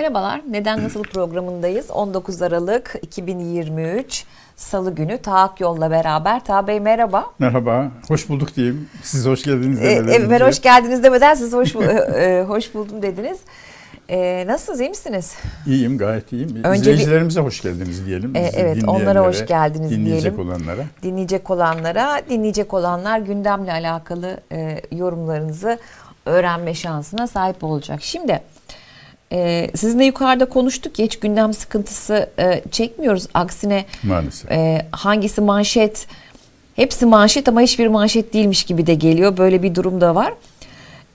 Merhabalar. Neden Nasıl programındayız. 19 Aralık 2023 Salı günü Taak Yol'la beraber. Taha Bey merhaba. Merhaba. Hoş bulduk diyeyim. Siz hoş geldiniz demeden e, e, Ben hoş geldiniz demeden siz hoş, e, hoş buldum dediniz. E, nasılsınız? iyi misiniz? İyiyim, gayet iyiyim. Önce İzleyicilerimize bir, hoş geldiniz diyelim. E, evet, onlara hoş geldiniz dinleyecek diyelim. Dinleyecek olanlara. Dinleyecek olanlara, dinleyecek olanlar gündemle alakalı e, yorumlarınızı öğrenme şansına sahip olacak. Şimdi e, sizinle yukarıda konuştuk ya hiç gündem sıkıntısı e, çekmiyoruz. Aksine Maalesef. E, hangisi manşet hepsi manşet ama hiçbir manşet değilmiş gibi de geliyor. Böyle bir durum da var.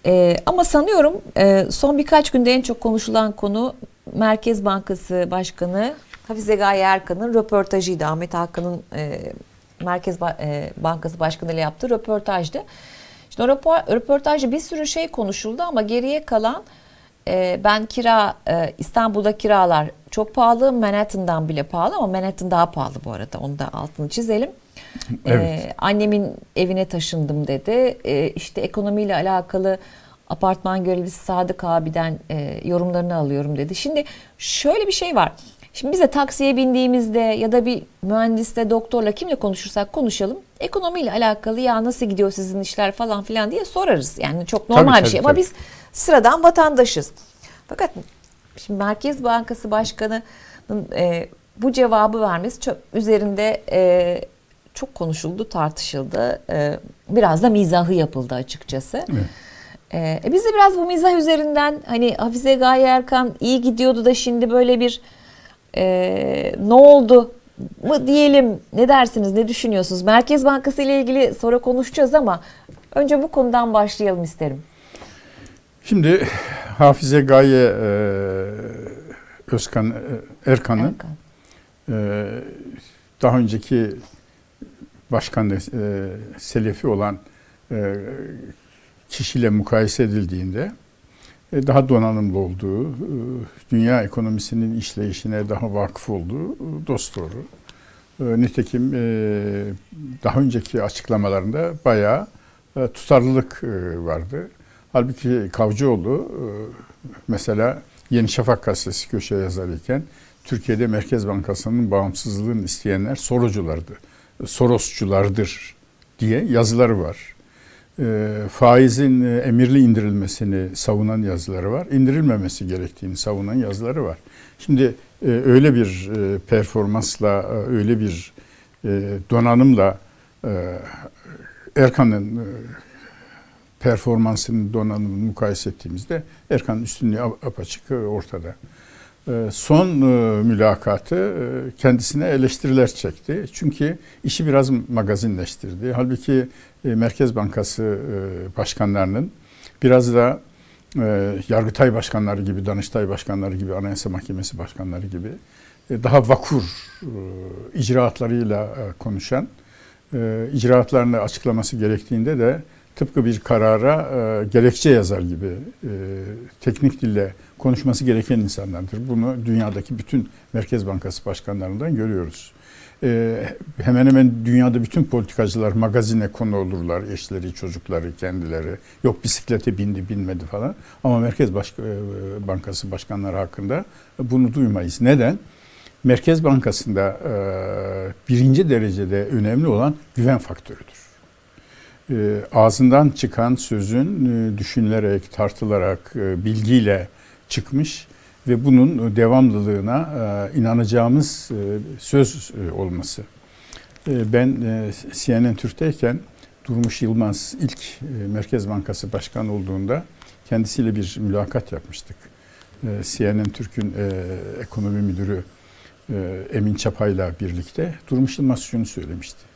E, ama sanıyorum e, son birkaç günde en çok konuşulan konu Merkez Bankası Başkanı Hafize Gaye Erkan'ın röportajıydı. Ahmet Hakan'ın e, Merkez ba- e, Bankası Başkanı ile yaptığı röportajdı. İşte o röportajda bir sürü şey konuşuldu ama geriye kalan e, ben kira e, İstanbul'da kiralar çok pahalı Manhattan'dan bile pahalı ama Manhattan daha pahalı bu arada onu da altını çizelim. E, evet. E, annemin evine taşındım dedi. E, işte ekonomiyle alakalı apartman görevlisi Sadık abiden e, yorumlarını alıyorum dedi. Şimdi şöyle bir şey var. Şimdi bize taksiye bindiğimizde ya da bir mühendisle, doktorla kimle konuşursak konuşalım. Ekonomiyle alakalı ya nasıl gidiyor sizin işler falan filan diye sorarız. Yani çok normal tabii, bir şey tabii, ama biz sıradan vatandaşız. Fakat şimdi Merkez Bankası Başkanı'nın e, bu cevabı vermesi çok üzerinde e, çok konuşuldu, tartışıldı. E, biraz da mizahı yapıldı açıkçası. Evet. E, biz de biraz bu mizah üzerinden hani Hafize Gaye Erkan iyi gidiyordu da şimdi böyle bir e, ne oldu mı diyelim ne dersiniz ne düşünüyorsunuz? Merkez Bankası ile ilgili sonra konuşacağız ama önce bu konudan başlayalım isterim. Şimdi Hafize Gaye e, Özkan e, Erkan'ın Erkan. e, daha önceki başkan e, Selefi olan e, kişiyle mukayese edildiğinde e, daha donanımlı olduğu, e, dünya ekonomisinin işleyişine daha vakıf olduğu e, dost doğru. Nitekim daha önceki açıklamalarında bayağı tutarlılık vardı. Halbuki Kavcıoğlu mesela Yeni Şafak gazetesi köşe yazarıyken Türkiye'de Merkez Bankası'nın bağımsızlığını isteyenler soruculardı, Sorosçulardır diye yazıları var e, faizin e, emirli indirilmesini savunan yazıları var. İndirilmemesi gerektiğini savunan yazıları var. Şimdi e, öyle bir e, performansla, e, öyle bir e, donanımla e, Erkan'ın e, performansının donanımını mukayese ettiğimizde Erkan'ın üstünlüğü apaçık ortada. Ee, son e, mülakatı e, kendisine eleştiriler çekti. Çünkü işi biraz magazinleştirdi. Halbuki e, Merkez Bankası başkanlarının biraz da Yargıtay başkanları gibi, Danıştay başkanları gibi, Anayasa Mahkemesi başkanları gibi daha vakur icraatlarıyla konuşan, icraatlarını açıklaması gerektiğinde de tıpkı bir karara e, gerekçe yazar gibi e, teknik dille konuşması gereken insanlardır. Bunu dünyadaki bütün Merkez Bankası başkanlarından görüyoruz. E, hemen hemen dünyada bütün politikacılar magazine konu olurlar. Eşleri, çocukları, kendileri. Yok bisiklete bindi, binmedi falan. Ama Merkez Baş e, Bankası başkanları hakkında bunu duymayız. Neden? Merkez Bankası'nda e, birinci derecede önemli olan güven faktörüdür e, ağzından çıkan sözün e, düşünülerek, tartılarak, e, bilgiyle çıkmış ve bunun devamlılığına e, inanacağımız e, söz e, olması. E, ben e, CNN Türk'teyken Durmuş Yılmaz ilk e, Merkez Bankası Başkanı olduğunda kendisiyle bir mülakat yapmıştık. E, CNN Türk'ün e, ekonomi müdürü e, Emin Çapay'la birlikte Durmuş Yılmaz şunu söylemişti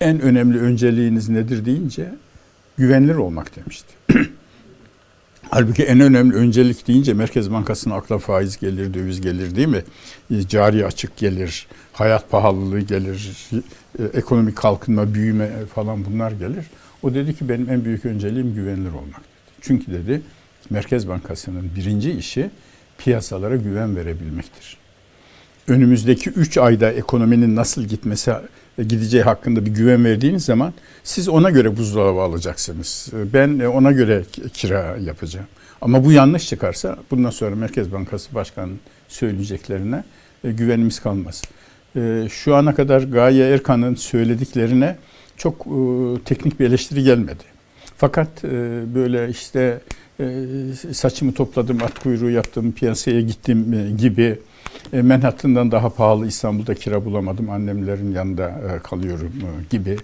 en önemli önceliğiniz nedir deyince güvenilir olmak demişti. Halbuki en önemli öncelik deyince Merkez Bankası'nın akla faiz gelir, döviz gelir değil mi? E, cari açık gelir, hayat pahalılığı gelir, e, ekonomik kalkınma, büyüme falan bunlar gelir. O dedi ki benim en büyük önceliğim güvenilir olmak dedi. Çünkü dedi Merkez Bankası'nın birinci işi piyasalara güven verebilmektir. Önümüzdeki üç ayda ekonominin nasıl gitmesi gideceği hakkında bir güven verdiğiniz zaman siz ona göre buzdolabı alacaksınız. Ben ona göre kira yapacağım. Ama bu yanlış çıkarsa bundan sonra Merkez Bankası Başkanı'nın söyleyeceklerine e, güvenimiz kalmaz. E, şu ana kadar Gaye Erkan'ın söylediklerine çok e, teknik bir eleştiri gelmedi. Fakat e, böyle işte e, saçımı topladım, at kuyruğu yaptım, piyasaya gittim e, gibi e, Manhattan'dan daha pahalı İstanbul'da kira bulamadım, annemlerin yanında e, kalıyorum e, gibi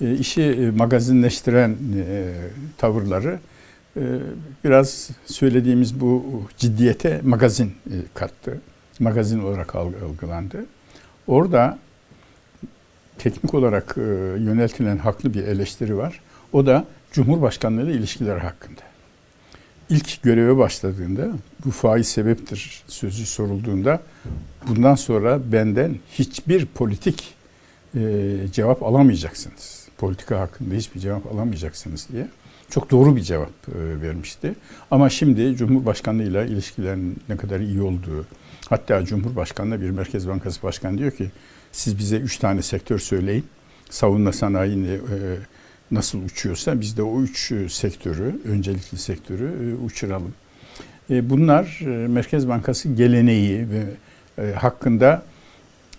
e, işi e, magazinleştiren e, tavırları e, biraz söylediğimiz bu ciddiyete magazin e, kattı. Magazin olarak algılandı. Orada teknik olarak e, yöneltilen haklı bir eleştiri var. O da Cumhurbaşkanlığı ile ilişkiler hakkında. İlk göreve başladığında bu faiz sebeptir sözü sorulduğunda bundan sonra benden hiçbir politik e, cevap alamayacaksınız. Politika hakkında hiçbir cevap alamayacaksınız diye çok doğru bir cevap e, vermişti. Ama şimdi Cumhurbaşkanlığı ile ilişkilerin ne kadar iyi olduğu, hatta Cumhurbaşkanı'na bir Merkez Bankası Başkanı diyor ki siz bize üç tane sektör söyleyin. Savunma sanayini e, nasıl uçuyorsa biz de o üç e, sektörü, öncelikli sektörü e, uçuralım. E, bunlar Merkez Bankası geleneği ve hakkında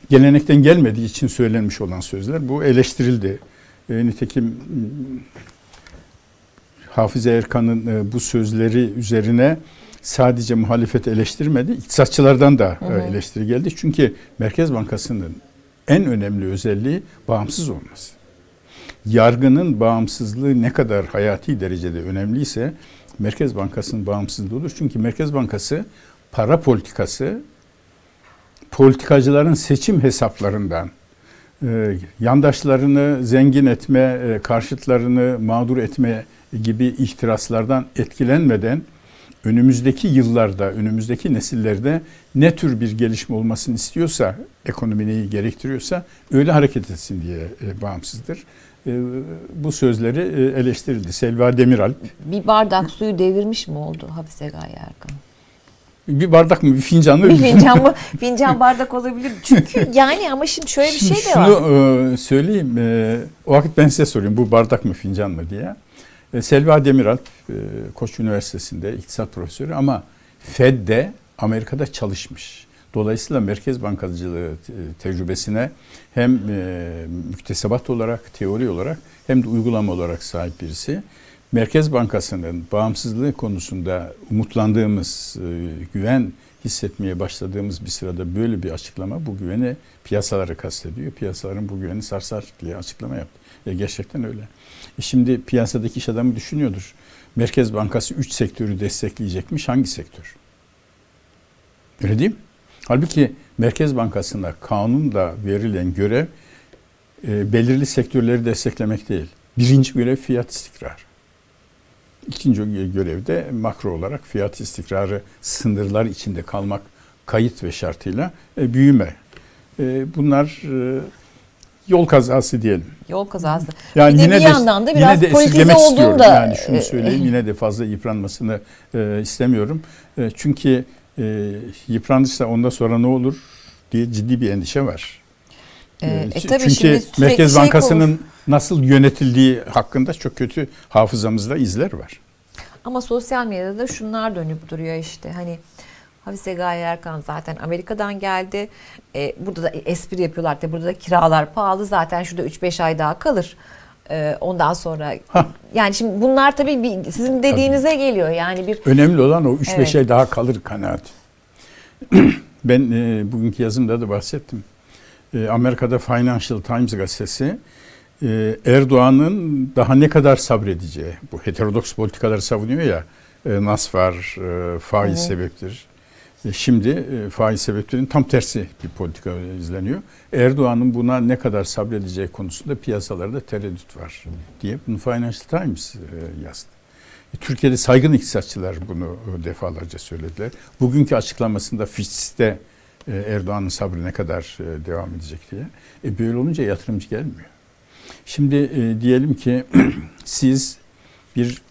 gelenekten gelmediği için söylenmiş olan sözler. Bu eleştirildi. Nitekim Hafize Erkan'ın bu sözleri üzerine sadece muhalefet eleştirmedi, iktisatçılardan da hı hı. eleştiri geldi. Çünkü Merkez Bankası'nın en önemli özelliği bağımsız olması yargının bağımsızlığı ne kadar hayati derecede önemliyse Merkez Bankası'nın bağımsızlığı olur. Çünkü Merkez Bankası para politikası politikacıların seçim hesaplarından e, yandaşlarını zengin etme, e, karşıtlarını mağdur etme gibi ihtiraslardan etkilenmeden önümüzdeki yıllarda, önümüzdeki nesillerde ne tür bir gelişme olmasını istiyorsa, ekonomi gerektiriyorsa öyle hareket etsin diye e, bağımsızdır. E, bu sözleri e, eleştirildi. Selva Demiralp. Bir bardak suyu devirmiş mi oldu Hafize Gaye Erkan? Bir bardak mı, bir fincan mı? Bir fincan mı? Fincan bardak olabilir. Çünkü yani ama şimdi şöyle bir şey de var. Şunu söyleyeyim. O vakit ben size sorayım bu bardak mı, fincan mı diye. Selva Demiralp Koç Üniversitesi'nde iktisat profesörü ama Fed'de Amerika'da çalışmış. Dolayısıyla merkez bankacılığı tecrübesine hem e, müktesebat olarak, teori olarak hem de uygulama olarak sahip birisi. Merkez Bankası'nın bağımsızlığı konusunda umutlandığımız, e, güven hissetmeye başladığımız bir sırada böyle bir açıklama bu güveni piyasaları kastediyor. Piyasaların bu güveni sarsar diye açıklama yaptı. E gerçekten öyle. E şimdi piyasadaki iş adamı düşünüyordur. Merkez Bankası 3 sektörü destekleyecekmiş. Hangi sektör? Öyle değil mi? Halbuki Merkez Bankası'na kanunla verilen görev e, belirli sektörleri desteklemek değil. Birinci görev fiyat istikrarı. İkinci görev de makro olarak fiyat istikrarı sınırlar içinde kalmak kayıt ve şartıyla e, büyüme. E, bunlar e, yol kazası diyelim. Yol kazası. Yani bir de yine bir de, yandan da biraz politize olduğunda yani şunu söyleyeyim yine de fazla yıpranmasını e, istemiyorum. E, çünkü e, yıpranırsa ondan sonra ne olur diye ciddi bir endişe var. Ee, e, tabii Çünkü Merkez şey Bankası'nın olur. nasıl yönetildiği hakkında çok kötü hafızamızda izler var. Ama sosyal medyada da şunlar dönüp duruyor işte hani Hafize Gaye Erkan zaten Amerika'dan geldi. Ee, burada da espri yapıyorlar da burada da kiralar pahalı zaten şurada 3-5 ay daha kalır. Ee, ondan sonra ha. yani şimdi bunlar tabii bir, sizin dediğinize tabii. geliyor yani bir önemli olan o 3-5 evet. ay daha kalır kanaat. ben e, bugünkü yazımda da bahsettim. E, Amerika'da Financial Times gazetesi e, Erdoğan'ın daha ne kadar sabredeceği bu heterodoks politikaları savunuyor ya e, nas var, e, faiz evet. sebeptir şimdi e, faiz sebeplerinin tam tersi bir politika izleniyor. Erdoğan'ın buna ne kadar sabredeceği konusunda piyasalarda tereddüt var diye bunu Financial Times e, yazdı. Türkiye'de saygın iktisatçılar bunu defalarca söylediler. Bugünkü açıklamasında Fitch'te Erdoğan'ın sabrı ne kadar devam edecek diye. E böyle olunca yatırımcı gelmiyor. Şimdi e, diyelim ki siz bir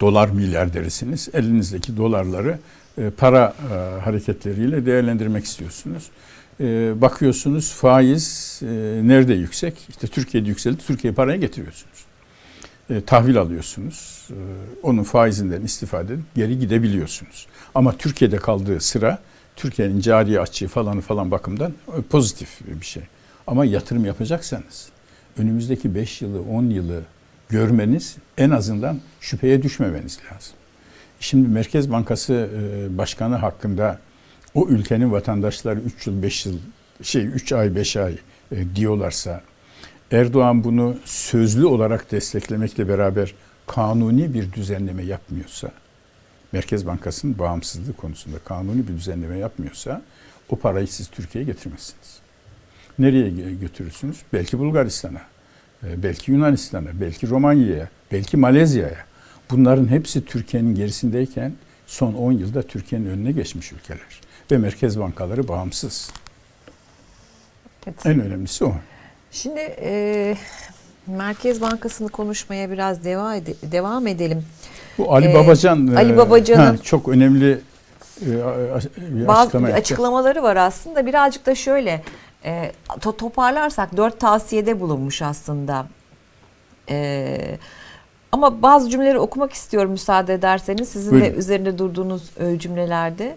dolar milyarderisiniz. Elinizdeki dolarları e, para e, hareketleriyle değerlendirmek istiyorsunuz. E, bakıyorsunuz faiz nerede yüksek? İşte Türkiye'de yükseldi. Türkiye paraya getiriyorsunuz. e, tahvil alıyorsunuz. E, onun faizinden istifade edip geri gidebiliyorsunuz. Ama Türkiye'de kaldığı sıra Türkiye'nin cari açığı falan falan bakımdan e, pozitif bir şey. Ama yatırım yapacaksanız önümüzdeki 5 yılı 10 yılı görmeniz en azından şüpheye düşmemeniz lazım. Şimdi Merkez Bankası e, Başkanı hakkında o ülkenin vatandaşları 3 yıl 5 yıl şey 3 ay 5 ay e, diyorlarsa Erdoğan bunu sözlü olarak desteklemekle beraber kanuni bir düzenleme yapmıyorsa Merkez Bankası'nın bağımsızlığı konusunda kanuni bir düzenleme yapmıyorsa o parayı siz Türkiye'ye getirmezsiniz. Nereye götürürsünüz? Belki Bulgaristan'a, e, belki Yunanistan'a, belki Romanya'ya, belki Malezya'ya. Bunların hepsi Türkiye'nin gerisindeyken son 10 yılda Türkiye'nin önüne geçmiş ülkeler. Ve merkez bankaları bağımsız. Evet. En önemlisi o. Şimdi e, Merkez Bankası'nı konuşmaya biraz deva ede- devam edelim. Bu Ali ee, Babacan Ali Babacan'ın çok önemli e, bazı açıklama açıklamaları var aslında. Birazcık da şöyle e, to toparlarsak dört tavsiyede bulunmuş aslında. E, ama bazı cümleleri okumak istiyorum müsaade ederseniz. Sizin Buyurun. de üzerinde durduğunuz e, cümlelerde.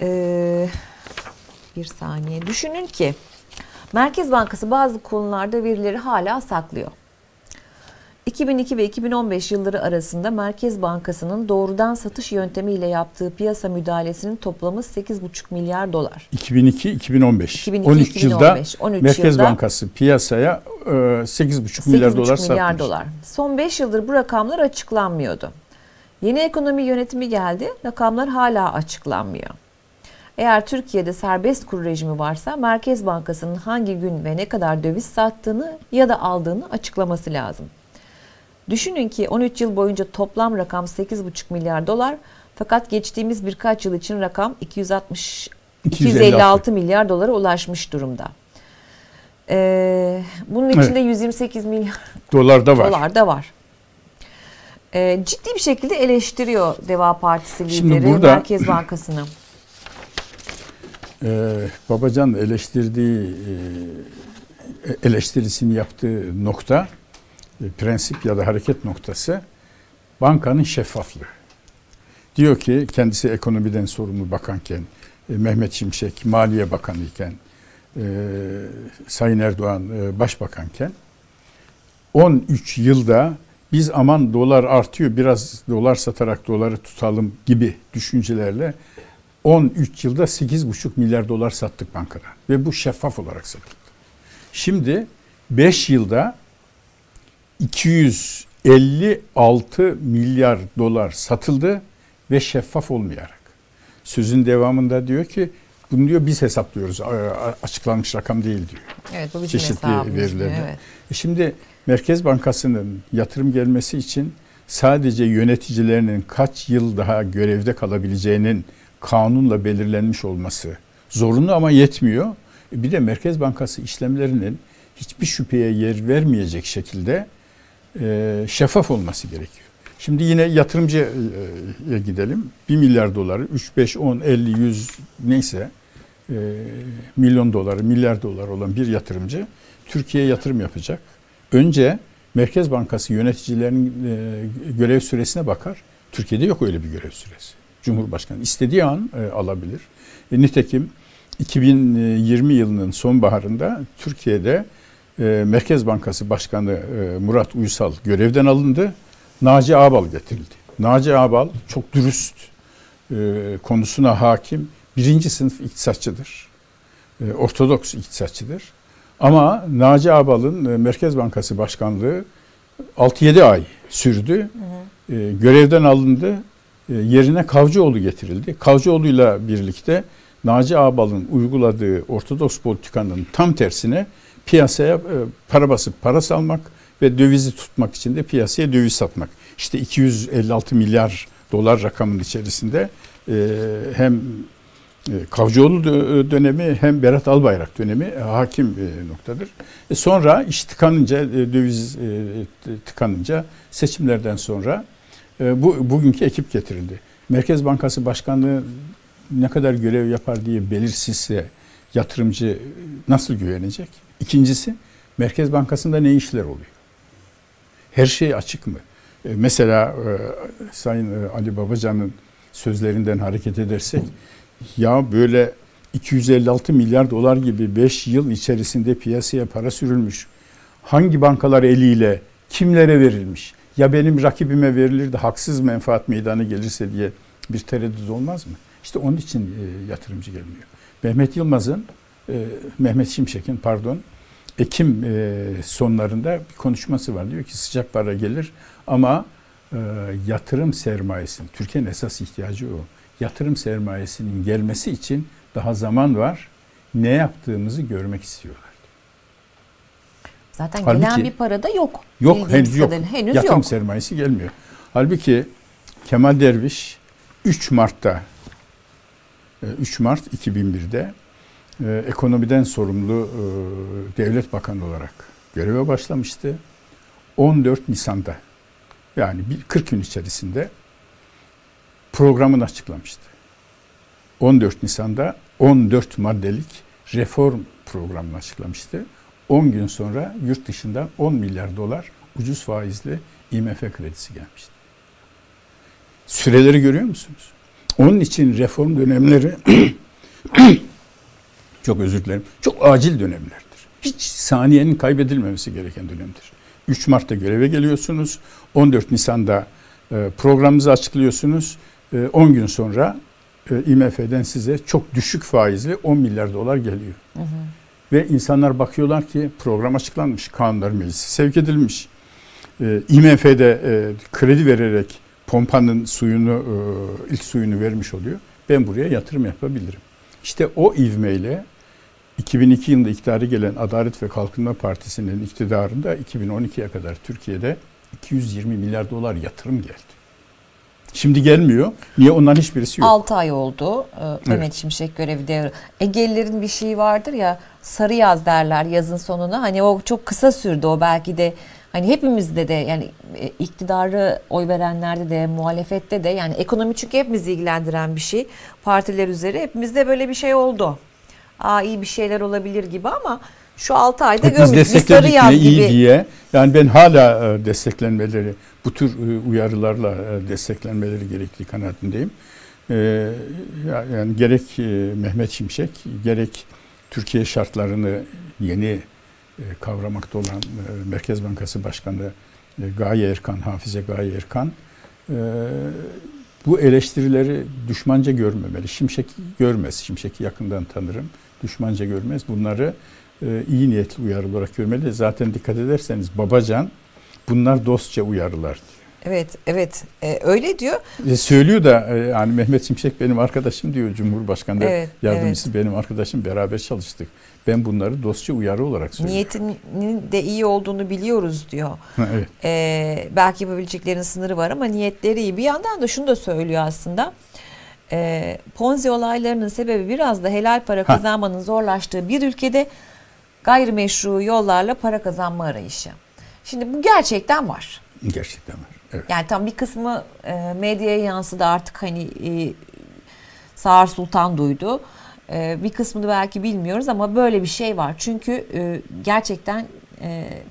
E, bir saniye. Düşünün ki Merkez Bankası bazı konularda verileri hala saklıyor. 2002 ve 2015 yılları arasında Merkez Bankası'nın doğrudan satış yöntemiyle yaptığı piyasa müdahalesinin toplamı 8,5 milyar dolar. 2002 2015. 2002, 13 2015, yılda 13 Merkez yılda Bankası piyasaya 8,5 e, milyar dolar satmış. milyar dolar. Son 5 yıldır bu rakamlar açıklanmıyordu. Yeni ekonomi yönetimi geldi. Rakamlar hala açıklanmıyor. Eğer Türkiye'de serbest kur rejimi varsa Merkez Bankası'nın hangi gün ve ne kadar döviz sattığını ya da aldığını açıklaması lazım. Düşünün ki 13 yıl boyunca toplam rakam 8,5 milyar dolar fakat geçtiğimiz birkaç yıl için rakam 260 256 milyar dolara ulaşmış durumda. Ee, bunun içinde evet. 128 milyar dolar da var. Dolar da var. Ee, ciddi bir şekilde eleştiriyor Deva Partisi lideri Şimdi burada, Merkez Bankası'nı. E, Babacan eleştirdiği e, eleştirisini yaptığı nokta e, prensip ya da hareket noktası bankanın şeffaflığı. Diyor ki kendisi ekonomiden sorumlu bakanken, e, Mehmet Şimşek Maliye Bakanı iken, e, Sayın Erdoğan e, Başbakanken 13 yılda biz aman dolar artıyor biraz dolar satarak doları tutalım gibi düşüncelerle 13 yılda 8,5 milyar dolar sattık bankadan ve bu şeffaf olarak satıldı. Şimdi 5 yılda 256 milyar dolar satıldı ve şeffaf olmayarak. Sözün devamında diyor ki bunu diyor biz hesaplıyoruz. Açıklanmış rakam değil diyor. Evet bu bizim Çeşitli verilerden. Evet. E şimdi Merkez Bankası'nın yatırım gelmesi için sadece yöneticilerinin kaç yıl daha görevde kalabileceğinin kanunla belirlenmiş olması zorunlu ama yetmiyor. E bir de Merkez Bankası işlemlerinin hiçbir şüpheye yer vermeyecek şekilde e, şeffaf olması gerekiyor. Şimdi yine yatırımcıya gidelim. 1 milyar doları 3, 5, 10, 50, 100 neyse e, milyon doları, milyar dolar olan bir yatırımcı Türkiye'ye yatırım yapacak. Önce Merkez Bankası yöneticilerinin e, görev süresine bakar. Türkiye'de yok öyle bir görev süresi. Cumhurbaşkanı istediği an e, alabilir. E, nitekim 2020 yılının sonbaharında Türkiye'de e, Merkez Bankası Başkanı e, Murat Uysal görevden alındı. Naci Ağbal getirildi. Naci Ağbal çok dürüst, e, konusuna hakim, birinci sınıf iktisatçıdır. E, Ortodoks iktisatçıdır. Ama Naci Ağbal'ın e, Merkez Bankası Başkanlığı 6-7 ay sürdü. Hı hı. E, görevden alındı. Yerine Kavcıoğlu getirildi. Kavcıoğlu'yla birlikte Naci Ağbal'ın uyguladığı Ortodoks politikanın tam tersine piyasaya para basıp para salmak ve dövizi tutmak için de piyasaya döviz satmak. İşte 256 milyar dolar rakamın içerisinde hem Kavcıoğlu dönemi hem Berat Albayrak dönemi hakim noktadır. Sonra iş tıkanınca, döviz tıkanınca seçimlerden sonra e, bu bugünkü ekip getirildi. Merkez Bankası Başkanlığı ne kadar görev yapar diye belirsizse yatırımcı nasıl güvenecek? İkincisi Merkez Bankası'nda ne işler oluyor? Her şey açık mı? E, mesela e, Sayın e, Ali Babacan'ın sözlerinden hareket edersek ya böyle 256 milyar dolar gibi 5 yıl içerisinde piyasaya para sürülmüş. Hangi bankalar eliyle kimlere verilmiş? Ya benim rakibime verilir de haksız menfaat meydana gelirse diye bir tereddüt olmaz mı? İşte onun için e, yatırımcı gelmiyor. Mehmet Yılmaz'ın, e, Mehmet Şimşek'in pardon, Ekim e, sonlarında bir konuşması var. Diyor ki sıcak para gelir ama yatırım sermayesinin, Türkiye'nin esas ihtiyacı o. Yatırım sermayesinin gelmesi için daha zaman var. Ne yaptığımızı görmek istiyorlar. Zaten Halbuki, gelen bir para da yok. Yok henüz yok. Henüz Yatırım yok. sermayesi gelmiyor. Halbuki Kemal Derviş 3 Mart'ta 3 Mart 2001'de e, ekonomiden sorumlu e, devlet bakanı olarak göreve başlamıştı. 14 Nisan'da yani 40 gün içerisinde programını açıklamıştı. 14 Nisan'da 14 maddelik reform programını açıklamıştı. 10 gün sonra yurt dışında 10 milyar dolar ucuz faizli IMF kredisi gelmişti. Süreleri görüyor musunuz? Onun için reform dönemleri çok özür dilerim. Çok acil dönemlerdir. Hiç saniyenin kaybedilmemesi gereken dönemdir. 3 Mart'ta göreve geliyorsunuz. 14 Nisan'da e, programınızı açıklıyorsunuz. 10 e, gün sonra e, IMF'den size çok düşük faizli 10 milyar dolar geliyor. Hı hı. Ve insanlar bakıyorlar ki program açıklanmış, kanunlar meclisi sevk edilmiş. IMF'de kredi vererek pompanın suyunu, ilk suyunu vermiş oluyor. Ben buraya yatırım yapabilirim. İşte o ivmeyle 2002 yılında iktidarı gelen Adalet ve Kalkınma Partisi'nin iktidarında 2012'ye kadar Türkiye'de 220 milyar dolar yatırım geldi. Şimdi gelmiyor. Niye? Onların hiçbirisi yok. 6 ay oldu. Ee, Mehmet evet. Şimşek görevi devri. Egelilerin bir şeyi vardır ya sarı yaz derler yazın sonuna. Hani o çok kısa sürdü o belki de hani hepimizde de yani e, iktidarı oy verenlerde de muhalefette de yani ekonomi çünkü hepimizi ilgilendiren bir şey. Partiler üzeri hepimizde böyle bir şey oldu aa iyi bir şeyler olabilir gibi ama şu 6 ayda görmüş bir sarı yaz gibi. iyi diye. Yani ben hala e, desteklenmeleri, bu tür e, uyarılarla e, desteklenmeleri gerektiği kanaatindeyim. Yani gerek Mehmet Şimşek, gerek Türkiye şartlarını yeni kavramakta olan Merkez Bankası Başkanı Gaye Erkan, Hafize Gaye Erkan bu eleştirileri düşmanca görmemeli. Şimşek görmez. Şimşek'i yakından tanırım düşmanca görmez. Bunları iyi niyetli uyarı olarak görmeli. Zaten dikkat ederseniz Babacan bunlar dostça uyarılar diyor. Evet, evet. Ee, öyle diyor. E, söylüyor da e, yani Mehmet Şimşek benim arkadaşım diyor Cumhurbaşkanı evet, yardımcısı evet. benim arkadaşım beraber çalıştık. Ben bunları dostça uyarı olarak söylüyorum. Niyetinin de iyi olduğunu biliyoruz diyor. evet. Ee, belki yapabileceklerinin sınırı var ama niyetleri iyi. Bir yandan da şunu da söylüyor aslında e, Ponzi olaylarının sebebi biraz da helal para kazanmanın ha. zorlaştığı bir ülkede gayrimeşru yollarla para kazanma arayışı. Şimdi bu gerçekten var. Gerçekten var. Evet. Yani tam bir kısmı e, medyaya yansıdı artık hani e, Sağır Sultan duydu. E, bir kısmını belki bilmiyoruz ama böyle bir şey var. Çünkü e, gerçekten e,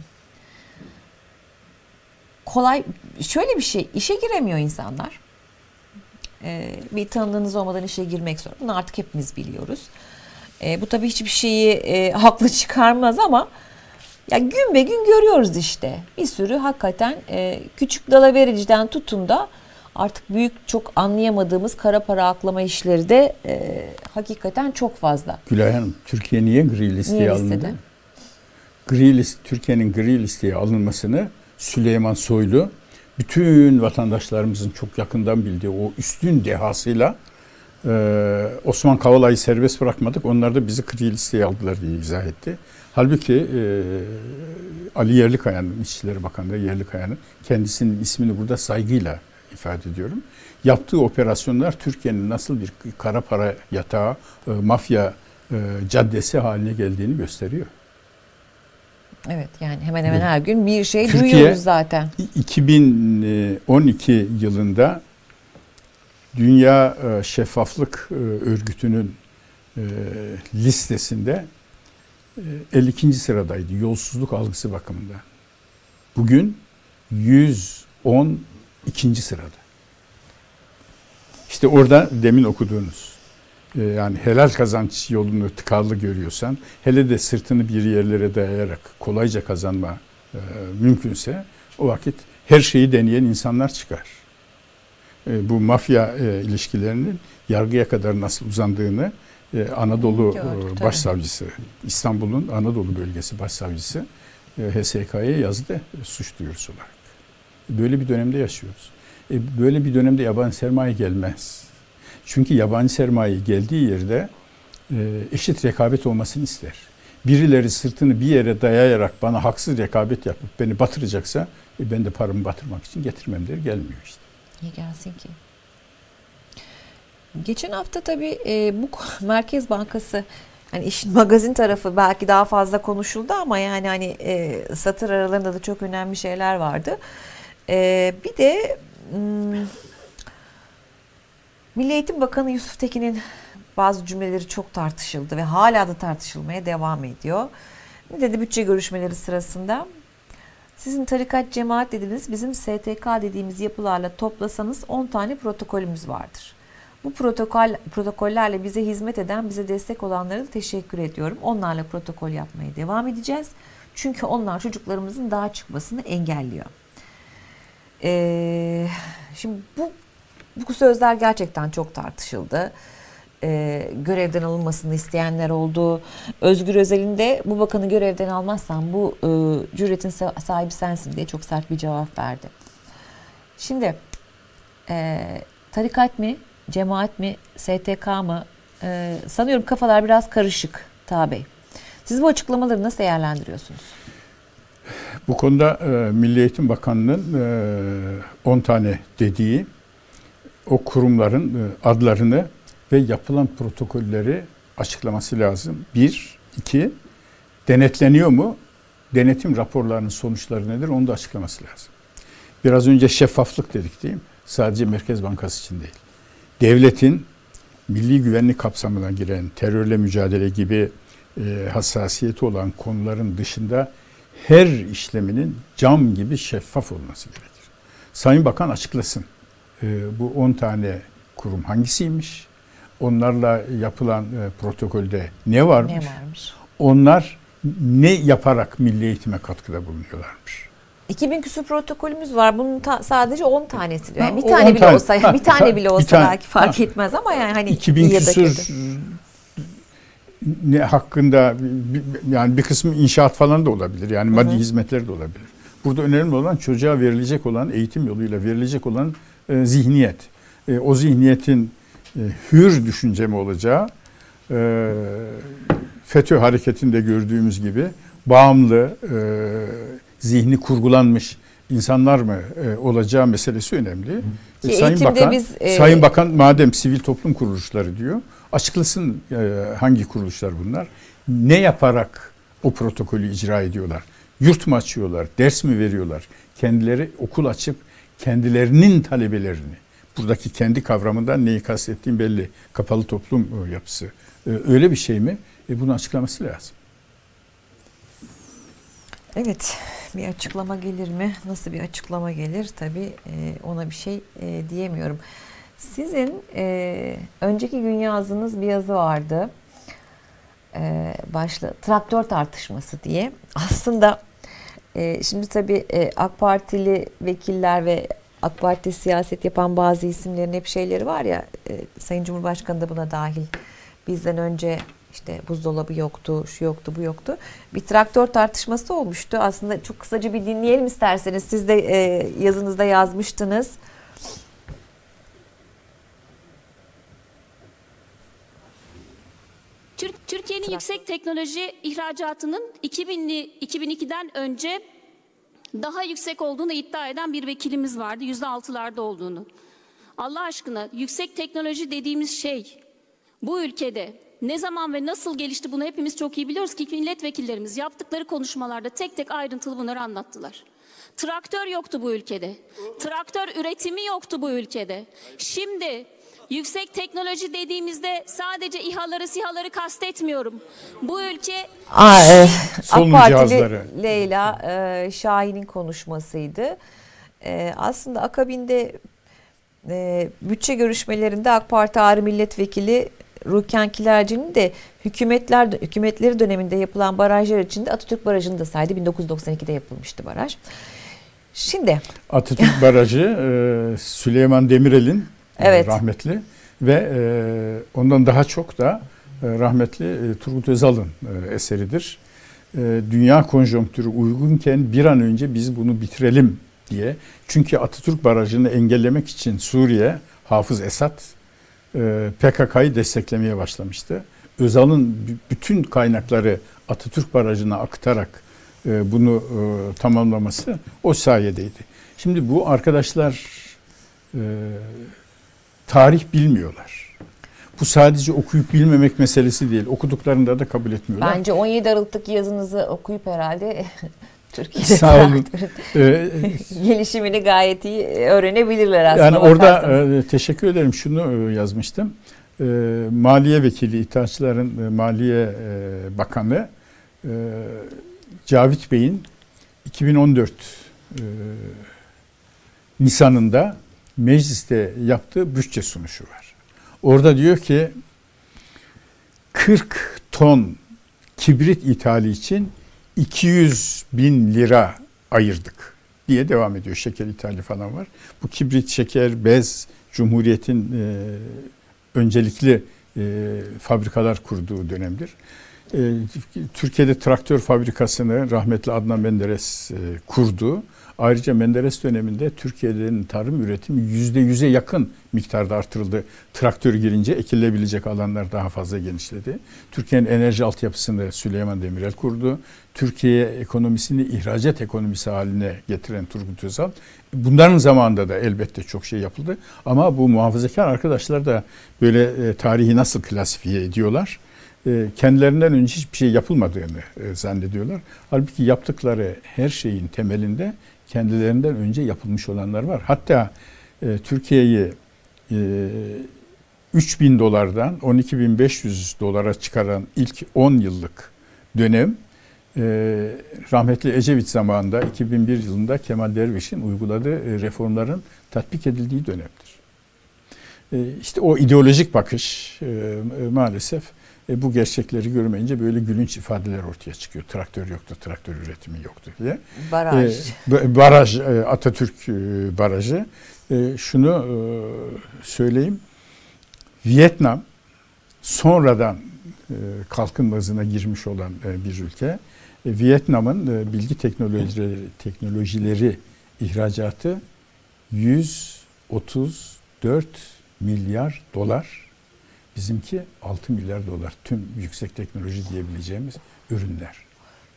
kolay şöyle bir şey işe giremiyor insanlar e, bir tanıdığınız olmadan işe girmek zor. Bunu artık hepimiz biliyoruz. E, bu tabii hiçbir şeyi e, haklı çıkarmaz ama ya gün be gün görüyoruz işte. Bir sürü hakikaten e, küçük dalavericiden tutun da artık büyük çok anlayamadığımız kara para aklama işleri de e, hakikaten çok fazla. Gülay Hanım Türkiye niye gri listeye niye alındı? Gri list, Türkiye'nin gri listeye alınmasını Süleyman Soylu bütün vatandaşlarımızın çok yakından bildiği o üstün dehasıyla e, Osman Kavala'yı serbest bırakmadık. Onlar da bizi kri listeye aldılar diye izah etti. Halbuki e, Ali Yerlikaya'nın, İçişleri Bakanı Yerlikaya'nın kendisinin ismini burada saygıyla ifade ediyorum. Yaptığı operasyonlar Türkiye'nin nasıl bir kara para yatağı, e, mafya e, caddesi haline geldiğini gösteriyor. Evet yani hemen hemen her gün bir şey Türkiye, duyuyoruz zaten. 2012 yılında Dünya e, Şeffaflık e, Örgütü'nün e, listesinde 52. sıradaydı yolsuzluk algısı bakımından. Bugün 112. sırada. İşte orada demin okuduğunuz yani helal kazanç yolunu tıkallı görüyorsan hele de sırtını bir yerlere dayayarak kolayca kazanma mümkünse o vakit her şeyi deneyen insanlar çıkar. E, bu mafya e, ilişkilerinin yargıya kadar nasıl uzandığını e, Anadolu Gördük. Başsavcısı, İstanbul'un Anadolu Bölgesi Başsavcısı HSK'ya yazdı suç duyurusu olarak. Böyle bir dönemde yaşıyoruz. Böyle bir dönemde yabancı sermaye gelmez. Çünkü yabancı sermaye geldiği yerde eşit rekabet olmasını ister. Birileri sırtını bir yere dayayarak bana haksız rekabet yapıp beni batıracaksa ben de paramı batırmak için getirmem der gelmiyor işte. Niye gelsin ki? Geçen hafta tabii e, bu Merkez Bankası hani işin magazin tarafı belki daha fazla konuşuldu ama yani hani e, satır aralarında da çok önemli şeyler vardı. E, bir de Milli Eğitim Bakanı Yusuf Tekin'in bazı cümleleri çok tartışıldı ve hala da tartışılmaya devam ediyor. Ne dedi bütçe görüşmeleri sırasında? Sizin tarikat cemaat dediğiniz bizim STK dediğimiz yapılarla toplasanız 10 tane protokolümüz vardır. Bu protokol protokollerle bize hizmet eden, bize destek olanlara da teşekkür ediyorum. Onlarla protokol yapmaya devam edeceğiz. Çünkü onlar çocuklarımızın daha çıkmasını engelliyor. Ee, şimdi bu bu sözler gerçekten çok tartışıldı. Ee, görevden alınmasını isteyenler oldu. Özgür Özel'in de bu bakanı görevden almazsan bu e, cüretin sa- sahibi sensin diye çok sert bir cevap verdi. Şimdi e, tarikat mi, cemaat mi, STK mı? E, sanıyorum kafalar biraz karışık Bey. Siz bu açıklamaları nasıl değerlendiriyorsunuz? Bu konuda e, Milli Eğitim Bakanı'nın e, 10 tane dediği o kurumların e, adlarını ve yapılan protokolleri açıklaması lazım. Bir, iki, denetleniyor mu? Denetim raporlarının sonuçları nedir? Onu da açıklaması lazım. Biraz önce şeffaflık dedik değil mi? Sadece Merkez Bankası için değil. Devletin milli güvenlik kapsamına giren terörle mücadele gibi e, hassasiyeti olan konuların dışında her işleminin cam gibi şeffaf olması gerekir. Sayın Bakan açıklasın. E, bu 10 tane kurum hangisiymiş? Onlarla yapılan e, protokolde ne varmış? Ne varmış? Onlar ne yaparak milli eğitime katkıda bulunuyorlarmış? 2000 küsur protokolümüz var. Bunun ta- sadece 10 tanesi diyor. Yani bir tane 10 bile tane. olsa, Ha, bir tane ta- bile bir olsa tane. belki fark Ha. etmez ama yani hani 2000 iyi ya da küsur ne hakkında yani bir kısmı inşaat falan da olabilir. Yani maddi hizmetler de olabilir. Burada önemli olan çocuğa verilecek olan eğitim yoluyla verilecek olan e, zihniyet. E, o zihniyetin e, hür düşünce mi olacağı e, FETÖ hareketinde gördüğümüz gibi bağımlı, e, zihni kurgulanmış insanlar mı e, olacağı meselesi önemli. Ki Sayın Bakan, biz, e, Sayın Bakan madem sivil toplum kuruluşları diyor, açıklasın e, hangi kuruluşlar bunlar, ne yaparak o protokolü icra ediyorlar, yurt mu açıyorlar, ders mi veriyorlar, kendileri okul açıp kendilerinin talebelerini, buradaki kendi kavramından neyi kastettiğim belli, kapalı toplum e, yapısı, E, öyle bir şey mi? E, bunu açıklaması lazım. Evet, bir açıklama gelir mi? Nasıl bir açıklama gelir? Tabii e, ona bir şey diyemiyorum. Sizin önceki gün yazdığınız bir yazı vardı. Başlı traktör tartışması diye. Aslında şimdi tabii AK Partili vekiller ve AK Parti siyaset yapan bazı isimlerin hep şeyleri var ya. e, Sayın Cumhurbaşkanı da buna dahil. Bizden önce işte buzdolabı yoktu, şu yoktu, bu yoktu. Bir traktör tartışması olmuştu. Aslında çok kısaca bir dinleyelim isterseniz. Siz de e, yazınızda yazmıştınız. Tür- Türkiye'nin yüksek teknoloji ihracatının 2000'li 2002'den önce daha yüksek olduğunu iddia eden bir vekilimiz vardı. %6'larda olduğunu. Allah aşkına yüksek teknoloji dediğimiz şey bu ülkede ne zaman ve nasıl gelişti bunu hepimiz çok iyi biliyoruz ki milletvekillerimiz yaptıkları konuşmalarda tek tek ayrıntılı bunları anlattılar. Traktör yoktu bu ülkede. Traktör üretimi yoktu bu ülkede. Şimdi Yüksek teknoloji dediğimizde sadece İHA'ları, SİHA'ları kastetmiyorum. Bu ülke Aa, e, AK Partili. Leyla e, Şahin'in konuşmasıydı. E, aslında akabinde e, bütçe görüşmelerinde AK Parti Ağrı Milletvekili Ruken Kilerci'nin de hükümetler hükümetleri döneminde yapılan barajlar içinde Atatürk Barajı'nı da saydı. 1992'de yapılmıştı baraj. Şimdi Atatürk Barajı e, Süleyman Demirel'in Evet. rahmetli ve e, ondan daha çok da e, rahmetli e, Turgut Özal'ın e, eseridir. E, dünya konjonktürü uygunken bir an önce biz bunu bitirelim diye. Çünkü Atatürk Barajı'nı engellemek için Suriye, Hafız Esad e, PKK'yı desteklemeye başlamıştı. Özal'ın bütün kaynakları Atatürk Barajı'na aktarak e, bunu e, tamamlaması o sayedeydi. Şimdi bu arkadaşlar e, tarih bilmiyorlar. Bu sadece okuyup bilmemek meselesi değil. Okuduklarında da kabul etmiyorlar. bence 17 Aralık'taki yazınızı okuyup herhalde Türkiye'de Sağ olun. traktörün E, gelişimini gayet iyi öğrenebilirler aslında. Yani orada e, teşekkür ederim şunu e, yazmıştım. E, Maliye Vekili, İttihatçıların e, Maliye e, Bakanı e, Cavit Bey'in 2014 e, Nisan'ında mecliste yaptığı bütçe sunuşu var. Orada diyor ki 40 ton kibrit ithali için 200 bin lira ayırdık diye devam ediyor. Şeker ithali falan var. Bu kibrit, şeker, bez Cumhuriyet'in e, öncelikli e, fabrikalar kurduğu dönemdir. E, Türkiye'de traktör fabrikasını rahmetli Adnan Menderes e, kurdu. Ayrıca Menderes döneminde Türkiye'nin tarım üretimi yüzde yüze yakın miktarda artırıldı. Traktör girince ekilebilecek alanlar daha fazla genişledi. Türkiye'nin enerji altyapısını Süleyman Demirel kurdu. Türkiye ekonomisini ihracat ekonomisi haline getiren Turgut Özal. Bunların zamanında da elbette çok şey yapıldı. Ama bu muhafazakar arkadaşlar da böyle e, tarihi nasıl klasifiye ediyorlar? E, kendilerinden önce hiçbir şey yapılmadığını e, zannediyorlar. Halbuki yaptıkları her şeyin temelinde kendilerinden önce yapılmış olanlar var. Hatta e, Türkiye'yi e, 3000 dolardan 12.500 dolara çıkaran ilk 10 yıllık dönem e, rahmetli Ecevit zamanında 2001 yılında Kemal Derviş'in uyguladığı e, reformların tatbik edildiği dönemdir. E, işte o ideolojik bakış e, maalesef e, bu gerçekleri görmeyince böyle gülünç ifadeler ortaya çıkıyor. Traktör yoktu, traktör üretimi yoktu diye. baraj. E, baraj, e, Atatürk e, barajı. E, şunu e, söyleyeyim. Vietnam sonradan e, kalkınma hızına girmiş olan e, bir ülke. E, Vietnam'ın e, bilgi teknolojileri, teknolojileri ihracatı 134 milyar dolar. Bizimki 6 milyar dolar. Tüm yüksek teknoloji diyebileceğimiz ürünler.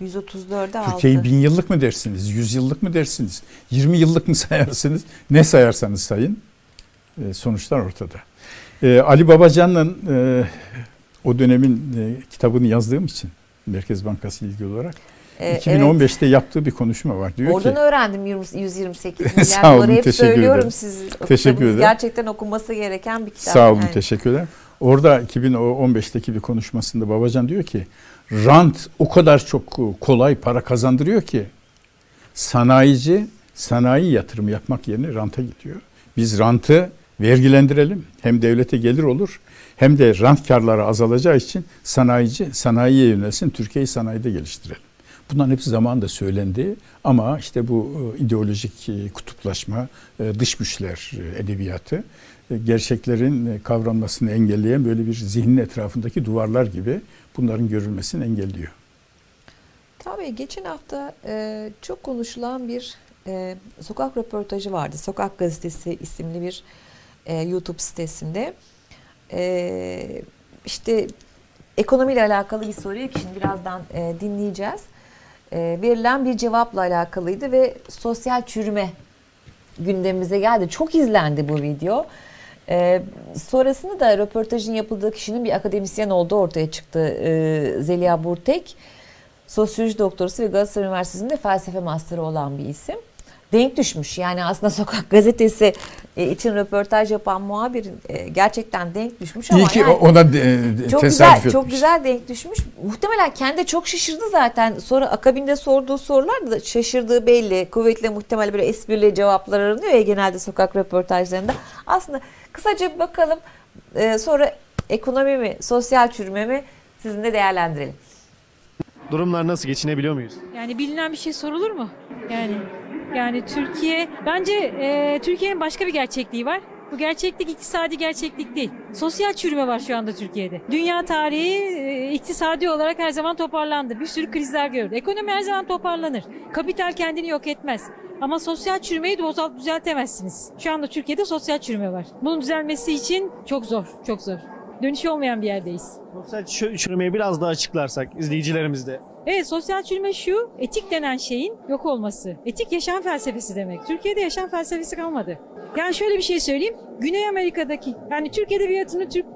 134'e 6. Türkiye'yi bin yıllık mı dersiniz, yüz yıllık mı dersiniz, 20 yıllık mı sayarsınız, ne sayarsanız sayın e, sonuçlar ortada. E, Ali Babacan'ın e, o dönemin e, kitabını yazdığım için Merkez Bankası ilgili olarak Ee, 2015'te yaptığı bir konuşma var. Diyor Oradan ki öğrendim 20 128 milyar Sağ olun, doları hep teşekkür söylüyorum ederim. siz. Teşekkür ederim. Gerçekten okunması gereken bir kitap. Sağ olun, yani. teşekkür ederim. Orada 2015'teki bir konuşmasında Babacan diyor ki rant o kadar çok kolay para kazandırıyor ki sanayici sanayi yatırımı yapmak yerine ranta gidiyor. Biz rantı vergilendirelim. Hem devlete gelir olur hem de rant karları azalacağı için sanayici sanayiye yönelsin. Türkiye'yi sanayide geliştirelim. Bunların hepsi zamanında söylendi ama işte bu e, ideolojik e, kutuplaşma, e, dış güçler edebiyatı gerçeklerin e, kavranmasını engelleyen böyle bir zihnin etrafındaki duvarlar gibi bunların görülmesini engelliyor. Tabii geçen hafta e, çok konuşulan bir e, sokak röportajı vardı. Sokak Gazetesi isimli bir e, YouTube sitesinde. E, işte ekonomiyle alakalı bir soruyu ki şimdi birazdan e, dinleyeceğiz. E, verilen bir cevapla alakalıydı ve sosyal çürüme gündemimize geldi. Çok izlendi bu video. Ee, sonrasında da röportajın yapıldığı kişinin bir akademisyen olduğu ortaya çıktı. Ee, Zeliha Burtek. Sosyoloji doktorusu ve Galatasaray Üniversitesi'nde felsefe masterı olan bir isim. denk düşmüş. Yani aslında Sokak Gazetesi e, için röportaj yapan muhabir e, gerçekten denk düşmüş ama İyi ki yani ona de, de- çok güzel etmiş. çok güzel denk düşmüş. Muhtemelen kendi çok şaşırdı zaten. Sonra akabinde sorduğu sorular da şaşırdığı belli. Kuvvetle muhtemel böyle esprili cevaplar aranıyor ya genelde sokak röportajlarında. Aslında kısaca bir bakalım. E, sonra ekonomi mi, sosyal çürüme mi sizinle değerlendirelim. Durumlar nasıl geçinebiliyor muyuz? Yani bilinen bir şey sorulur mu? Yani yani Türkiye bence e, Türkiye'nin başka bir gerçekliği var. Bu gerçeklik iktisadi gerçeklik değil. Sosyal çürüme var şu anda Türkiye'de. Dünya tarihi e, iktisadi olarak her zaman toparlandı. Bir sürü krizler gördü. Ekonomi her zaman toparlanır. Kapital kendini yok etmez. Ama sosyal çürümeyi de düzeltemezsiniz. Şu anda Türkiye'de sosyal çürüme var. Bunun düzelmesi için çok zor, çok zor. Dönüşü olmayan bir yerdeyiz. Sosyal çö- çürümeyi biraz daha açıklarsak izleyicilerimiz de. Evet sosyal çürüme şu, etik denen şeyin yok olması. Etik yaşam felsefesi demek. Türkiye'de yaşam felsefesi kalmadı. Yani şöyle bir şey söyleyeyim. Güney Amerika'daki, yani Türk edebiyatını, Türk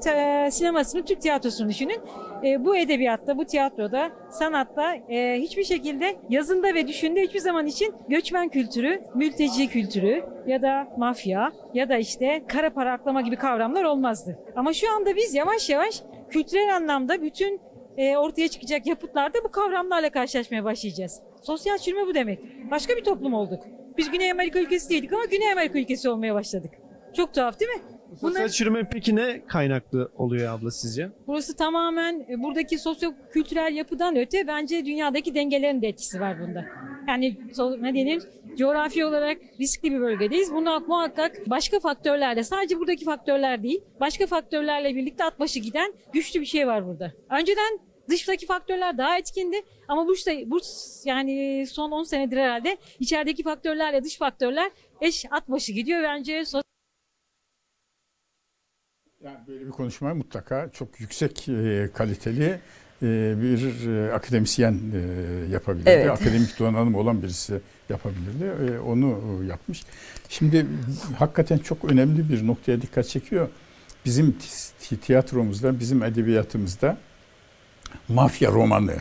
sinemasını, Türk tiyatrosunu düşünün. E, bu edebiyatta, bu tiyatroda, sanatta e, hiçbir şekilde yazında ve düşünde hiçbir zaman için göçmen kültürü, mülteci kültürü ya da mafya ya da işte kara para aklama gibi kavramlar olmazdı. Ama şu anda biz yavaş yavaş kültürel anlamda bütün e, ortaya çıkacak yapıtlarda bu kavramlarla karşılaşmaya başlayacağız. Sosyal çürüme bu demek. Başka bir toplum olduk. Biz Güney Amerika ülkesi değildik ama Güney Amerika ülkesi olmaya başladık. Çok tuhaf değil mi? Sosyal Bunlar- çürüme peki ne kaynaklı oluyor abla sizce? Burası tamamen e, buradaki sosyo-kültürel yapıdan öte bence dünyadaki dengelerin de etkisi var bunda. Yani ne denir? Coğrafi olarak riskli bir bölgedeyiz. Buna muhakkak başka faktörlerle, sadece buradaki faktörler değil, başka faktörlerle birlikte at başı giden güçlü bir şey var burada. Önceden dıştaki faktörler daha etkindi ama bu işte bu yani son 10 senedir herhalde içerideki faktörlerle dış faktörler eş at başı gidiyor. Bence Yani böyle bir konuşma mutlaka çok yüksek e, kaliteli e, bir e, akademisyen yapabilirdi. Evet. Akademik donanım olan birisi yapabilirdi. Onu yapmış. Şimdi hakikaten çok önemli bir noktaya dikkat çekiyor. Bizim ti- tiyatromuzda, bizim edebiyatımızda mafya romanı,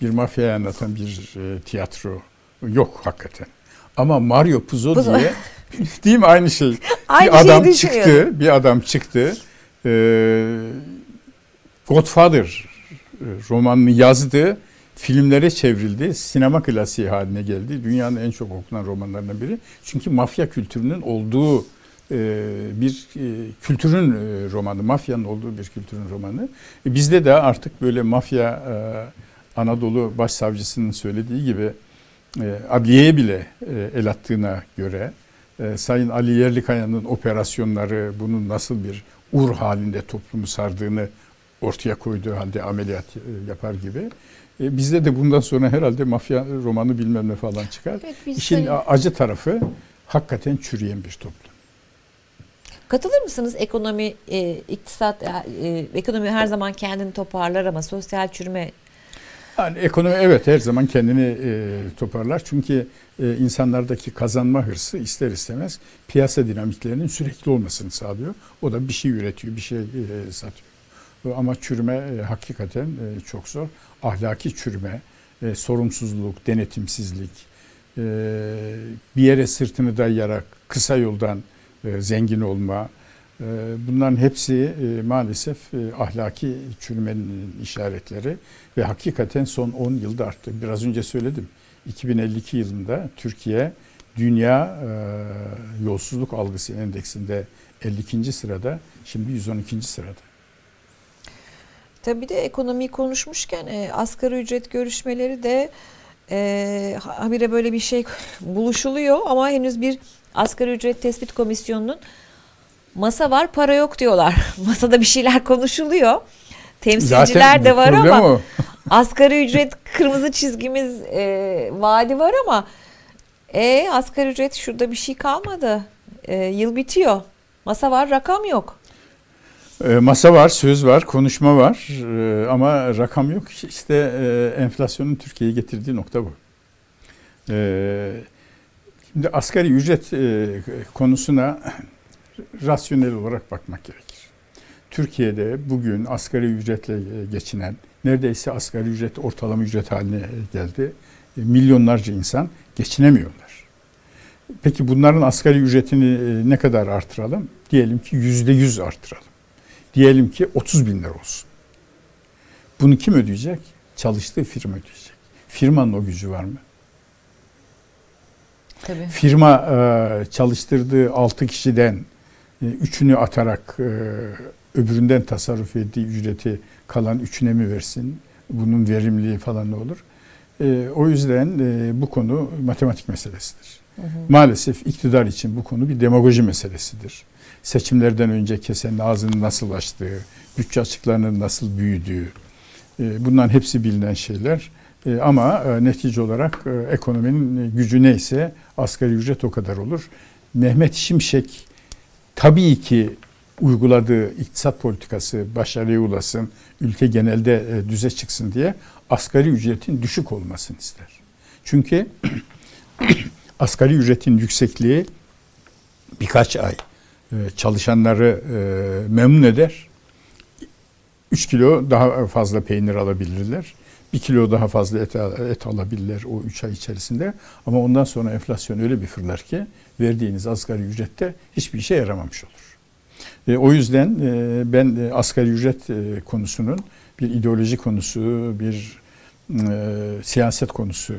bir mafyayı anlatan bir tiyatro yok hakikaten. Ama Mario Puzo diye değil mi aynı şey? Aynı bir adam çıktı, bir adam çıktı. Ee, Godfather e, romanını yazdı, filmlere çevrildi, sinema klasiği haline geldi. Dünyanın en çok okunan romanlarından biri. Çünkü mafya kültürünün olduğu e, bir e, kültürün romanı, mafyanın olduğu bir kültürün romanı. Bizde de artık böyle mafya Anadolu Başsavcısının söylediği gibi adliyeye bile el attığına göre Sayın Ali Yerlikaya'nın operasyonları bunun nasıl bir ur halinde toplumu sardığını ortaya koyduğu halde ameliyat e, yapar gibi. E, bizde de bundan sonra herhalde mafya romanı bilmem ne falan çıkar. Evet, İşin sayın- acı tarafı hakikaten çürüyen bir toplum. Katılır mısınız ekonomi, e, iktisat, e, ekonomi her zaman kendini toparlar ama sosyal çürüme Yani ekonomi evet her zaman kendini e, toparlar. Çünkü e, insanlardaki kazanma hırsı ister istemez piyasa dinamiklerinin sürekli olmasını sağlıyor. O da bir şey üretiyor, bir şey e, satıyor. Ama çürüme e, hakikaten e, çok zor. Ahlaki çürüme, sorumsuzluk, denetimsizlik, bir yere sırtını dayayarak kısa yoldan zengin olma, e, bunların hepsi maalesef ahlaki çürümenin işaretleri ve hakikaten son 10 yılda arttı. Biraz önce söyledim. 2052 yılında Türkiye dünya e, yolsuzluk algısı endeksinde 52. sırada, şimdi 112. sırada. Tabii de ekonomiyi konuşmuşken e, asgari ücret görüşmeleri de e, habire böyle bir şey buluşuluyor ama henüz bir asgari ücret tespit komisyonunun masa var para yok diyorlar. Masada bir şeyler konuşuluyor. Temsilciler de var ama o. asgari ücret kırmızı çizgimiz e, vaadi var ama e, asgari ücret şurada bir şey kalmadı. E, yıl bitiyor. Masa var rakam yok. E, Masa var, söz var, konuşma var E, ama rakam yok. İşte e, enflasyonun Türkiye'ye getirdiği nokta bu. E, Şimdi asgari ücret e, konusuna rasyonel olarak bakmak gerekir. Türkiye'de bugün asgari ücretle e, geçinen, neredeyse asgari ücret ortalama ücret haline geldi. E, Milyonlarca insan geçinemiyorlar. Peki bunların asgari ücretini e, ne kadar artıralım? Diyelim ki yüzde yüz artıralım. Diyelim ki 30 bin lira olsun. Bunu kim ödeyecek? Çalıştığı firma ödeyecek. Firmanın o gücü var mı? Tabii. Firma e, çalıştırdığı 6 kişiden e, üçünü atarak e, öbüründen tasarruf ettiği ücreti kalan üçüne mi versin? Bunun verimliliği falan ne olur? E, o yüzden e, bu konu matematik meselesidir. Maalesef iktidar için bu konu bir demagoji meselesidir. Seçimlerden önce kesenin ağzını nasıl açtığı, bütçe açıklarının nasıl büyüdüğü, e, bunların hepsi bilinen şeyler. E, Ama e, netice olarak e, ekonominin gücü neyse asgari ücret o kadar olur. Mehmet Şimşek tabii ki uyguladığı iktisat politikası başarıya ulaşsın, ülke genelde e, düze çıksın diye asgari ücretin düşük olmasını ister. Çünkü asgari ücretin yüksekliği birkaç ay e, çalışanları e, memnun eder. 3 kilo daha fazla peynir alabilirler. 1 kilo daha fazla et, et alabilirler o 3 ay içerisinde. Ama ondan sonra enflasyon öyle bir fırlar ki verdiğiniz asgari ücrette hiçbir işe yaramamış olur. E, o yüzden e, ben e, asgari ücret e, konusunun bir ideoloji konusu, bir e, siyaset konusu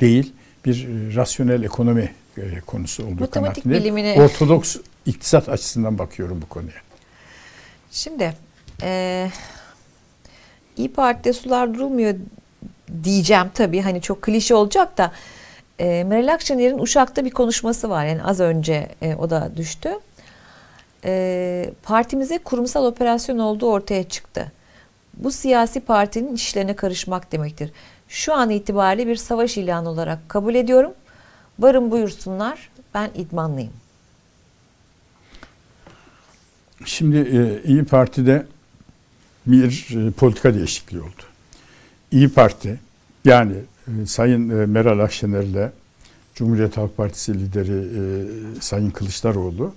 değil, bir e, rasyonel ekonomi e, konusu olduğu Matematik kanaatindeyim. bilimine- Ortodoks iktisat açısından bakıyorum bu konuya. Şimdi eee İyi Parti'de sular durulmuyor diyeceğim tabii hani çok klişe olacak da eee Meral Akşener'in Uşak'ta bir konuşması var yani az önce e, o da düştü. Eee, partimize kurumsal operasyon olduğu ortaya çıktı. Bu siyasi partinin işlerine karışmak demektir. Şu an itibariyle bir savaş ilanı olarak kabul ediyorum. Varın buyursunlar ben idmanlıyım. Şimdi e, İyi Parti'de bir e, politika değişikliği oldu. İyi Parti yani e, Sayın e, Meral Akşener'le Cumhuriyet Halk Partisi lideri e, Sayın Kılıçdaroğlu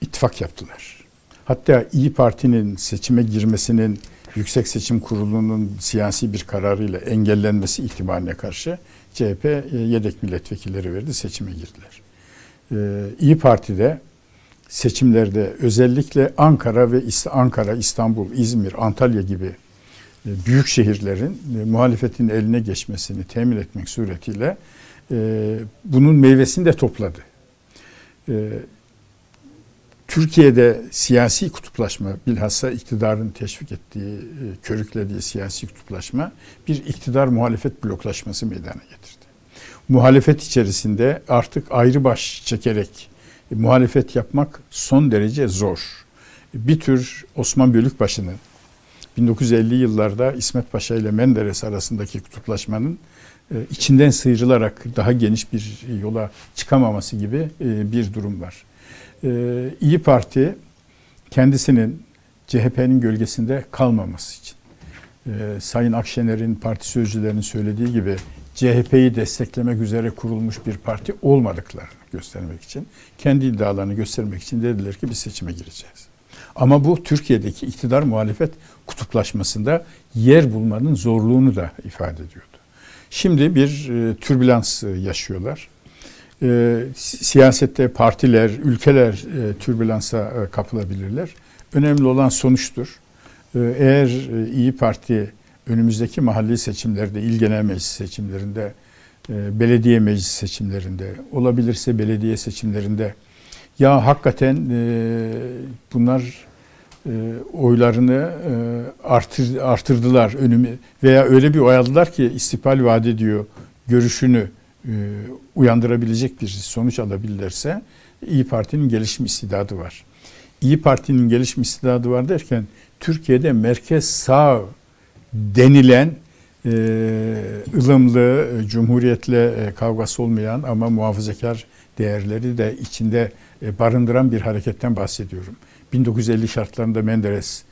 ittifak yaptılar. Hatta İyi Parti'nin seçime girmesinin Yüksek Seçim Kurulu'nun siyasi bir kararıyla engellenmesi ihtimaline karşı CHP e, yedek milletvekilleri verdi, seçime girdiler. E, İyi Parti'de seçimlerde özellikle Ankara ve Ankara, İstanbul, İzmir, Antalya gibi e, büyük şehirlerin e, muhalefetin eline geçmesini temin etmek suretiyle bunun meyvesini de topladı. E, Türkiye'de siyasi kutuplaşma bilhassa iktidarın teşvik ettiği, e, körüklediği siyasi kutuplaşma bir iktidar muhalefet bloklaşması meydana getirdi. Muhalefet içerisinde artık ayrı baş çekerek e, muhalefet yapmak son derece zor. Bir tür Osman Bölükbaşı'nın 1950 yıllarda İsmet Paşa ile Menderes arasındaki kutuplaşmanın e, içinden sıyrılarak daha geniş bir yola çıkamaması gibi e, bir durum var. E, İyi Parti kendisinin CHP'nin gölgesinde kalmaması için e, Sayın Akşener'in parti sözcülerinin söylediği gibi CHP'yi desteklemek üzere kurulmuş bir parti olmadıklarını göstermek için, kendi iddialarını göstermek için dediler ki biz seçime gireceğiz. Ama bu Türkiye'deki iktidar muhalefet kutuplaşmasında yer bulmanın zorluğunu da ifade ediyordu. Şimdi bir e, türbülans yaşıyorlar. E, si- siyasette partiler, ülkeler e, türbülansa e, kapılabilirler. Önemli olan sonuçtur. E, eğer e, İyi Parti önümüzdeki mahalli seçimlerde, il genel meclis seçimlerinde, e, belediye meclis seçimlerinde, olabilirse belediye seçimlerinde ya hakikaten e, bunlar e, oylarını e, artır, artırdılar önümü veya öyle bir oy aldılar ki istihbal vaat ediyor görüşünü uyandırabilecek bir sonuç alabilirlerse İyi Parti'nin gelişim istidadı var. İyi Parti'nin gelişim istidadı var derken Türkiye'de merkez sağ denilen e, ılımlı, e, cumhuriyetle e, kavgası olmayan ama muhafazakar değerleri de içinde e, barındıran bir hareketten bahsediyorum. 1950 şartlarında Menderes,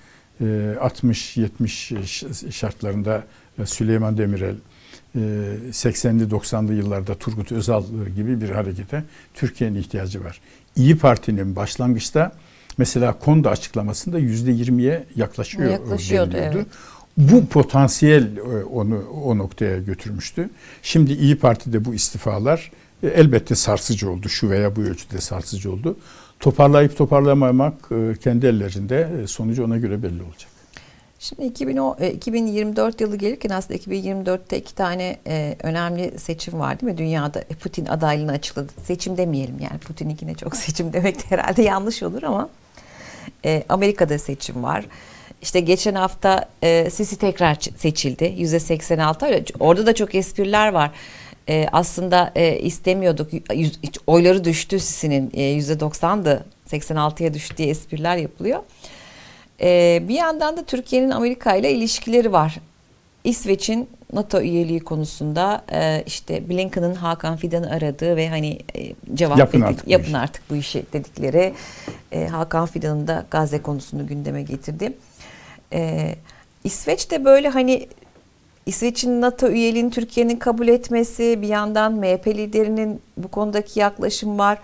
e, 60-70 şartlarında e, Süleyman Demirel, e, 80'li 90'lı yıllarda Turgut Özal gibi bir harekete Türkiye'nin ihtiyacı var. İyi Parti'nin başlangıçta mesela Konda açıklamasında %20'ye yaklaşıyor Yaklaşıyordu, evet. Bu potansiyel e, onu o noktaya götürmüştü. Şimdi İyi Parti'de bu istifalar e, elbette sarsıcı oldu. Şu veya bu ölçüde sarsıcı oldu. Toparlayıp toparlamamak e, kendi ellerinde. E, Sonucu ona göre belli olacak. Şimdi 2010, e, 2024 yılı gelirken aslında 2024'te iki tane e, önemli seçim var değil mi? Dünyada E, Putin adaylığını açıkladı. Seçim demeyelim yani Putin'inkine çok seçim demek de herhalde yanlış olur ama Amerika'da seçim var. İşte geçen hafta Sisi tekrar seçildi. %86 öyle. Orada da çok espriler var. E, aslında e, istemiyorduk. Yüz- oyları düştü Sisi'nin. E, %90'dı. 86'ya düştü diye espriler yapılıyor. Ee, bir yandan da Türkiye'nin Amerika ile ilişkileri var. İsveç'in NATO üyeliği konusunda e, işte Blinken'ın Hakan Fidan'ı aradığı ve hani e, cevap Yapın verdik- artık bu yapın işi. artık bu işi dedikleri e, Hakan Fidan'ın da Gazze konusunu gündeme getirdi. E, İsveç de böyle hani İsveç'in NATO üyeliğini Türkiye'nin kabul etmesi, bir yandan MHP liderinin bu konudaki yaklaşım var.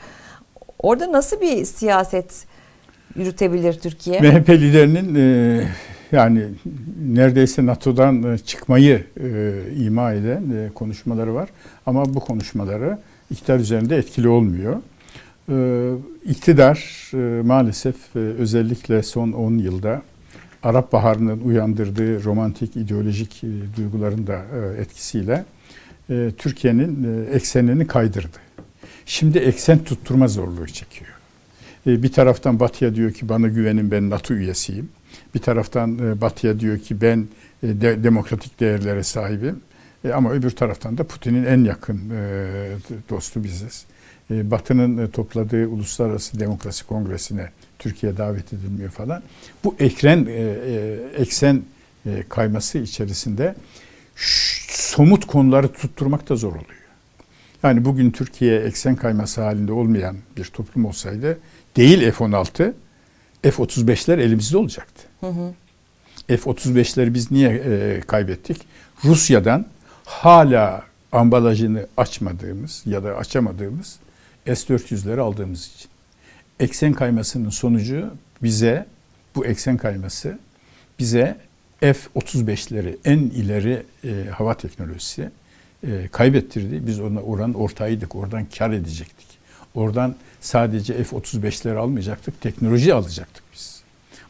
Orada nasıl bir siyaset yürütebilir Türkiye? MHP liderinin e, yani neredeyse NATO'dan e, çıkmayı e, ima eden e, konuşmaları var. Ama bu konuşmaları iktidar üzerinde etkili olmuyor. E, iktidar e, maalesef e, özellikle son 10 yılda Arap Baharı'nın uyandırdığı romantik ideolojik e, duyguların da e, etkisiyle e, Türkiye'nin e, eksenini kaydırdı. Şimdi eksen tutturma zorluğu çekiyor. E, Bir taraftan Batı'ya diyor ki bana güvenin ben NATO üyesiyim. Bir taraftan e, Batı'ya diyor ki ben e, de- demokratik değerlere sahibim. E, Ama öbür taraftan da Putin'in en yakın e, dostu biziz. E, Batı'nın e, topladığı Uluslararası Demokrasi Kongresi'ne Türkiye davet edilmiyor falan. Bu ekren e, e, eksen e, kayması içerisinde somut konuları tutturmak da zor oluyor. Yani bugün Türkiye eksen kayması halinde olmayan bir toplum olsaydı değil F-16, F-35'ler elimizde olacaktı. F-35'leri biz niye e, kaybettik? Rusya'dan hala ambalajını açmadığımız ya da açamadığımız S-400'leri aldığımız için. Eksen kaymasının sonucu bize, bu eksen kayması bize F-35'leri en ileri e, hava teknolojisi e, kaybettirdi. Biz ona oranın ortağıydık. Oradan kar edecektik. Oradan sadece F-35'leri almayacaktık. Teknoloji alacaktık biz.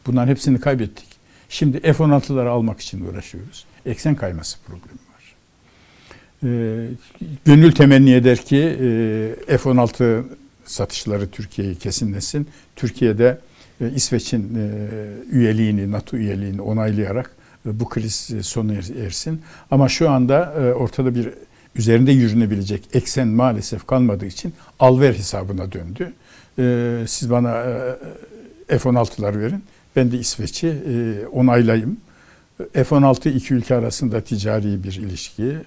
Bunların hepsini kaybettik. Şimdi F-16'ları almak için uğraşıyoruz. Eksen kayması problemi var. E, gönül temenni eder ki e, F-16 satışları Türkiye'yi kesinlesin. Türkiye'de e, İsveç'in e, üyeliğini, NATO üyeliğini onaylayarak e, bu kriz sona er- ersin. Ama şu anda e, ortada bir üzerinde yürünebilecek eksen maalesef kalmadığı için alver hesabına döndü. E, Siz bana e, F-16'lar verin, ben de İsveç'i e, onaylayayım. F-16 iki ülke arasında ticari bir ilişki.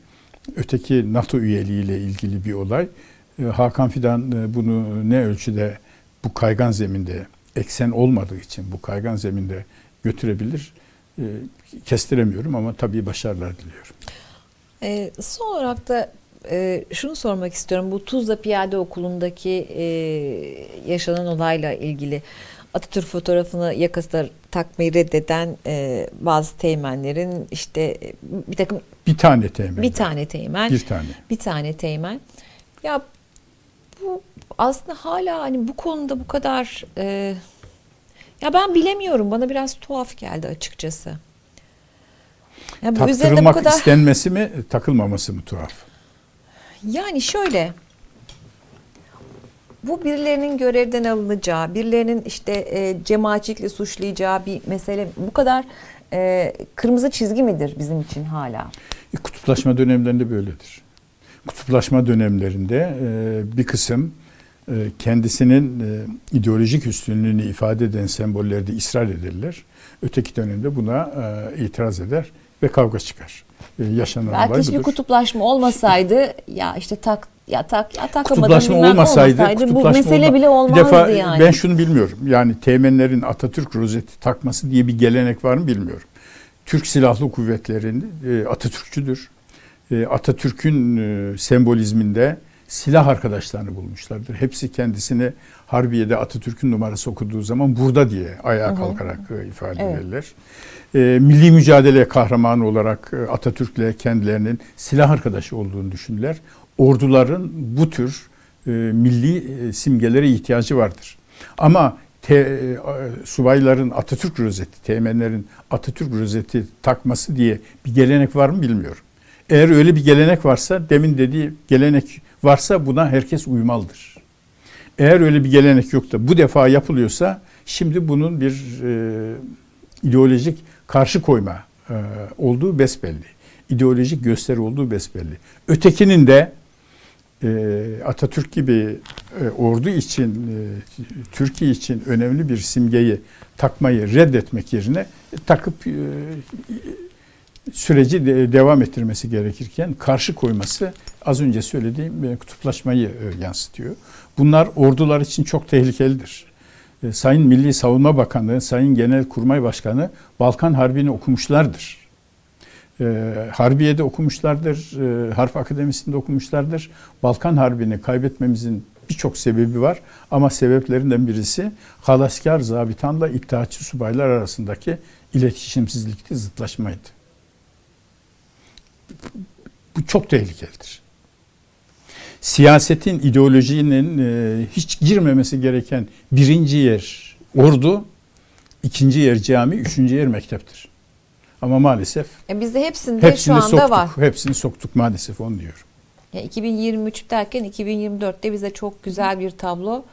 Öteki NATO üyeliğiyle ilgili bir olay. E, Hakan Fidan e, bunu ne ölçüde bu kaygan zeminde eksen olmadığı için bu kaygan zeminde götürebilir e, kestiremiyorum ama tabii başarılar diliyorum. Ee, son olarak da e, şunu sormak istiyorum. Bu Tuzla Piyade Okulu'ndaki e, yaşanan olayla ilgili Atatürk fotoğrafını yakasına takmayı reddeden e, bazı teğmenlerin işte e, bir takım Bir tane teğmen. bir tane teğmen Bir tane. bir tane teğmen. Ya bu aslında hala hani bu konuda bu kadar e, ya ben bilemiyorum. Bana biraz tuhaf geldi açıkçası. Ya bu üzerinde bu kadar istenmesi mi, takılmaması mı tuhaf? yani şöyle bu birilerinin görevden alınacağı, birilerinin işte e, cemaatçilikle suçlayacağı bir mesele bu kadar e, kırmızı çizgi midir bizim için hala? E, Kutuplaşma dönemlerinde böyledir. Kutuplaşma dönemlerinde e, bir kısım e, kendisinin e, ideolojik üstünlüğünü ifade eden sembollerde ısrar ederler. Öteki dönemde buna e, itiraz eder ve kavga çıkar. E, yaşanan Belki olay budur. kutuplaşma olmasaydı ya işte tak ya tak ya takamadım Kutuplaşma olmasaydı, olmasaydı bu kutuplaşma mesele olma- bile olmazdı bir defa yani. ben şunu bilmiyorum. Yani teğmenlerin Atatürk rozeti takması diye bir gelenek var mı bilmiyorum. Türk Silahlı Kuvvetleri'nin e, Atatürkçüdür. E, Atatürk'ün e, sembolizminde silah arkadaşlarını bulmuşlardır. Hepsi kendisini Harbiye'de Atatürk'ün numarası okuduğu zaman burada diye ayağa kalkarak e, ifade Evet. ederler. E, milli mücadele kahramanı olarak e, Atatürk'le kendilerinin silah arkadaşı olduğunu düşünürler. Orduların bu tür e, milli e, simgelere ihtiyacı vardır. Ama te, e, subayların Atatürk rozeti, teğmenlerin Atatürk rozeti takması diye bir gelenek var mı bilmiyorum. Eğer öyle bir gelenek varsa, demin dediği gelenek varsa buna herkes uymalıdır. Eğer öyle bir gelenek yok da bu defa yapılıyorsa şimdi bunun bir e, ideolojik karşı koyma e, olduğu besbelli. İdeolojik gösteri olduğu besbelli. Ötekinin de e, Atatürk gibi e, ordu için, e, Türkiye için önemli bir simgeyi takmayı reddetmek yerine e, takıp e, süreci de, devam ettirmesi gerekirken karşı koyması az önce söylediğim e, kutuplaşmayı e, yansıtıyor. Bunlar ordular için çok tehlikelidir. E, Sayın Milli Savunma Bakanı, Sayın Genelkurmay Başkanı Balkan Harbi'ni okumuşlardır. E, Harbiye'de okumuşlardır, e, Harp Akademisi'nde okumuşlardır. Balkan Harbi'ni kaybetmemizin birçok sebebi var ama sebeplerinden birisi halaskar zabitanla iddiaçı subaylar arasındaki iletişimsizlikti, zıtlaşmaydı. Bu çok tehlikelidir. Siyasetin, ideolojinin e, hiç girmemesi gereken birinci yer ordu, ikinci yer cami, üçüncü yer mekteptir. Ama maalesef E bizde hepsinde şu hepsini anda soktuk. var. Hepsini soktuk maalesef onu diyorum. Ya 2023 derken 2024'te bize çok güzel bir tablo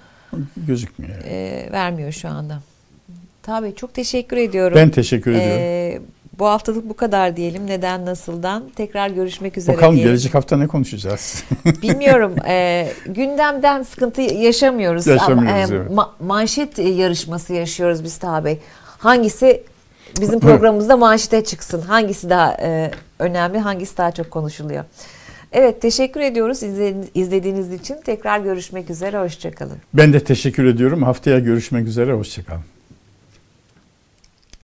Gözükmüyor. e, vermiyor şu anda. Tabii çok teşekkür ediyorum. Ben teşekkür ediyorum. E, bu haftalık bu kadar diyelim. Neden nasıldan. Tekrar görüşmek üzere Bakalım diyelim. gelecek hafta ne konuşacağız? Bilmiyorum. e, gündemden sıkıntı yaşamıyoruz. Yaşamıyoruz, Ama, evet. ma- manşet yarışması yaşıyoruz biz tabi. Hangisi bizim programımızda manşete çıksın? Hangisi daha e, önemli? Hangisi daha çok konuşuluyor? Evet teşekkür ediyoruz izle- izlediğiniz için. Tekrar görüşmek üzere. Hoşçakalın. ben de teşekkür ediyorum. Haftaya görüşmek üzere. Hoşçakalın.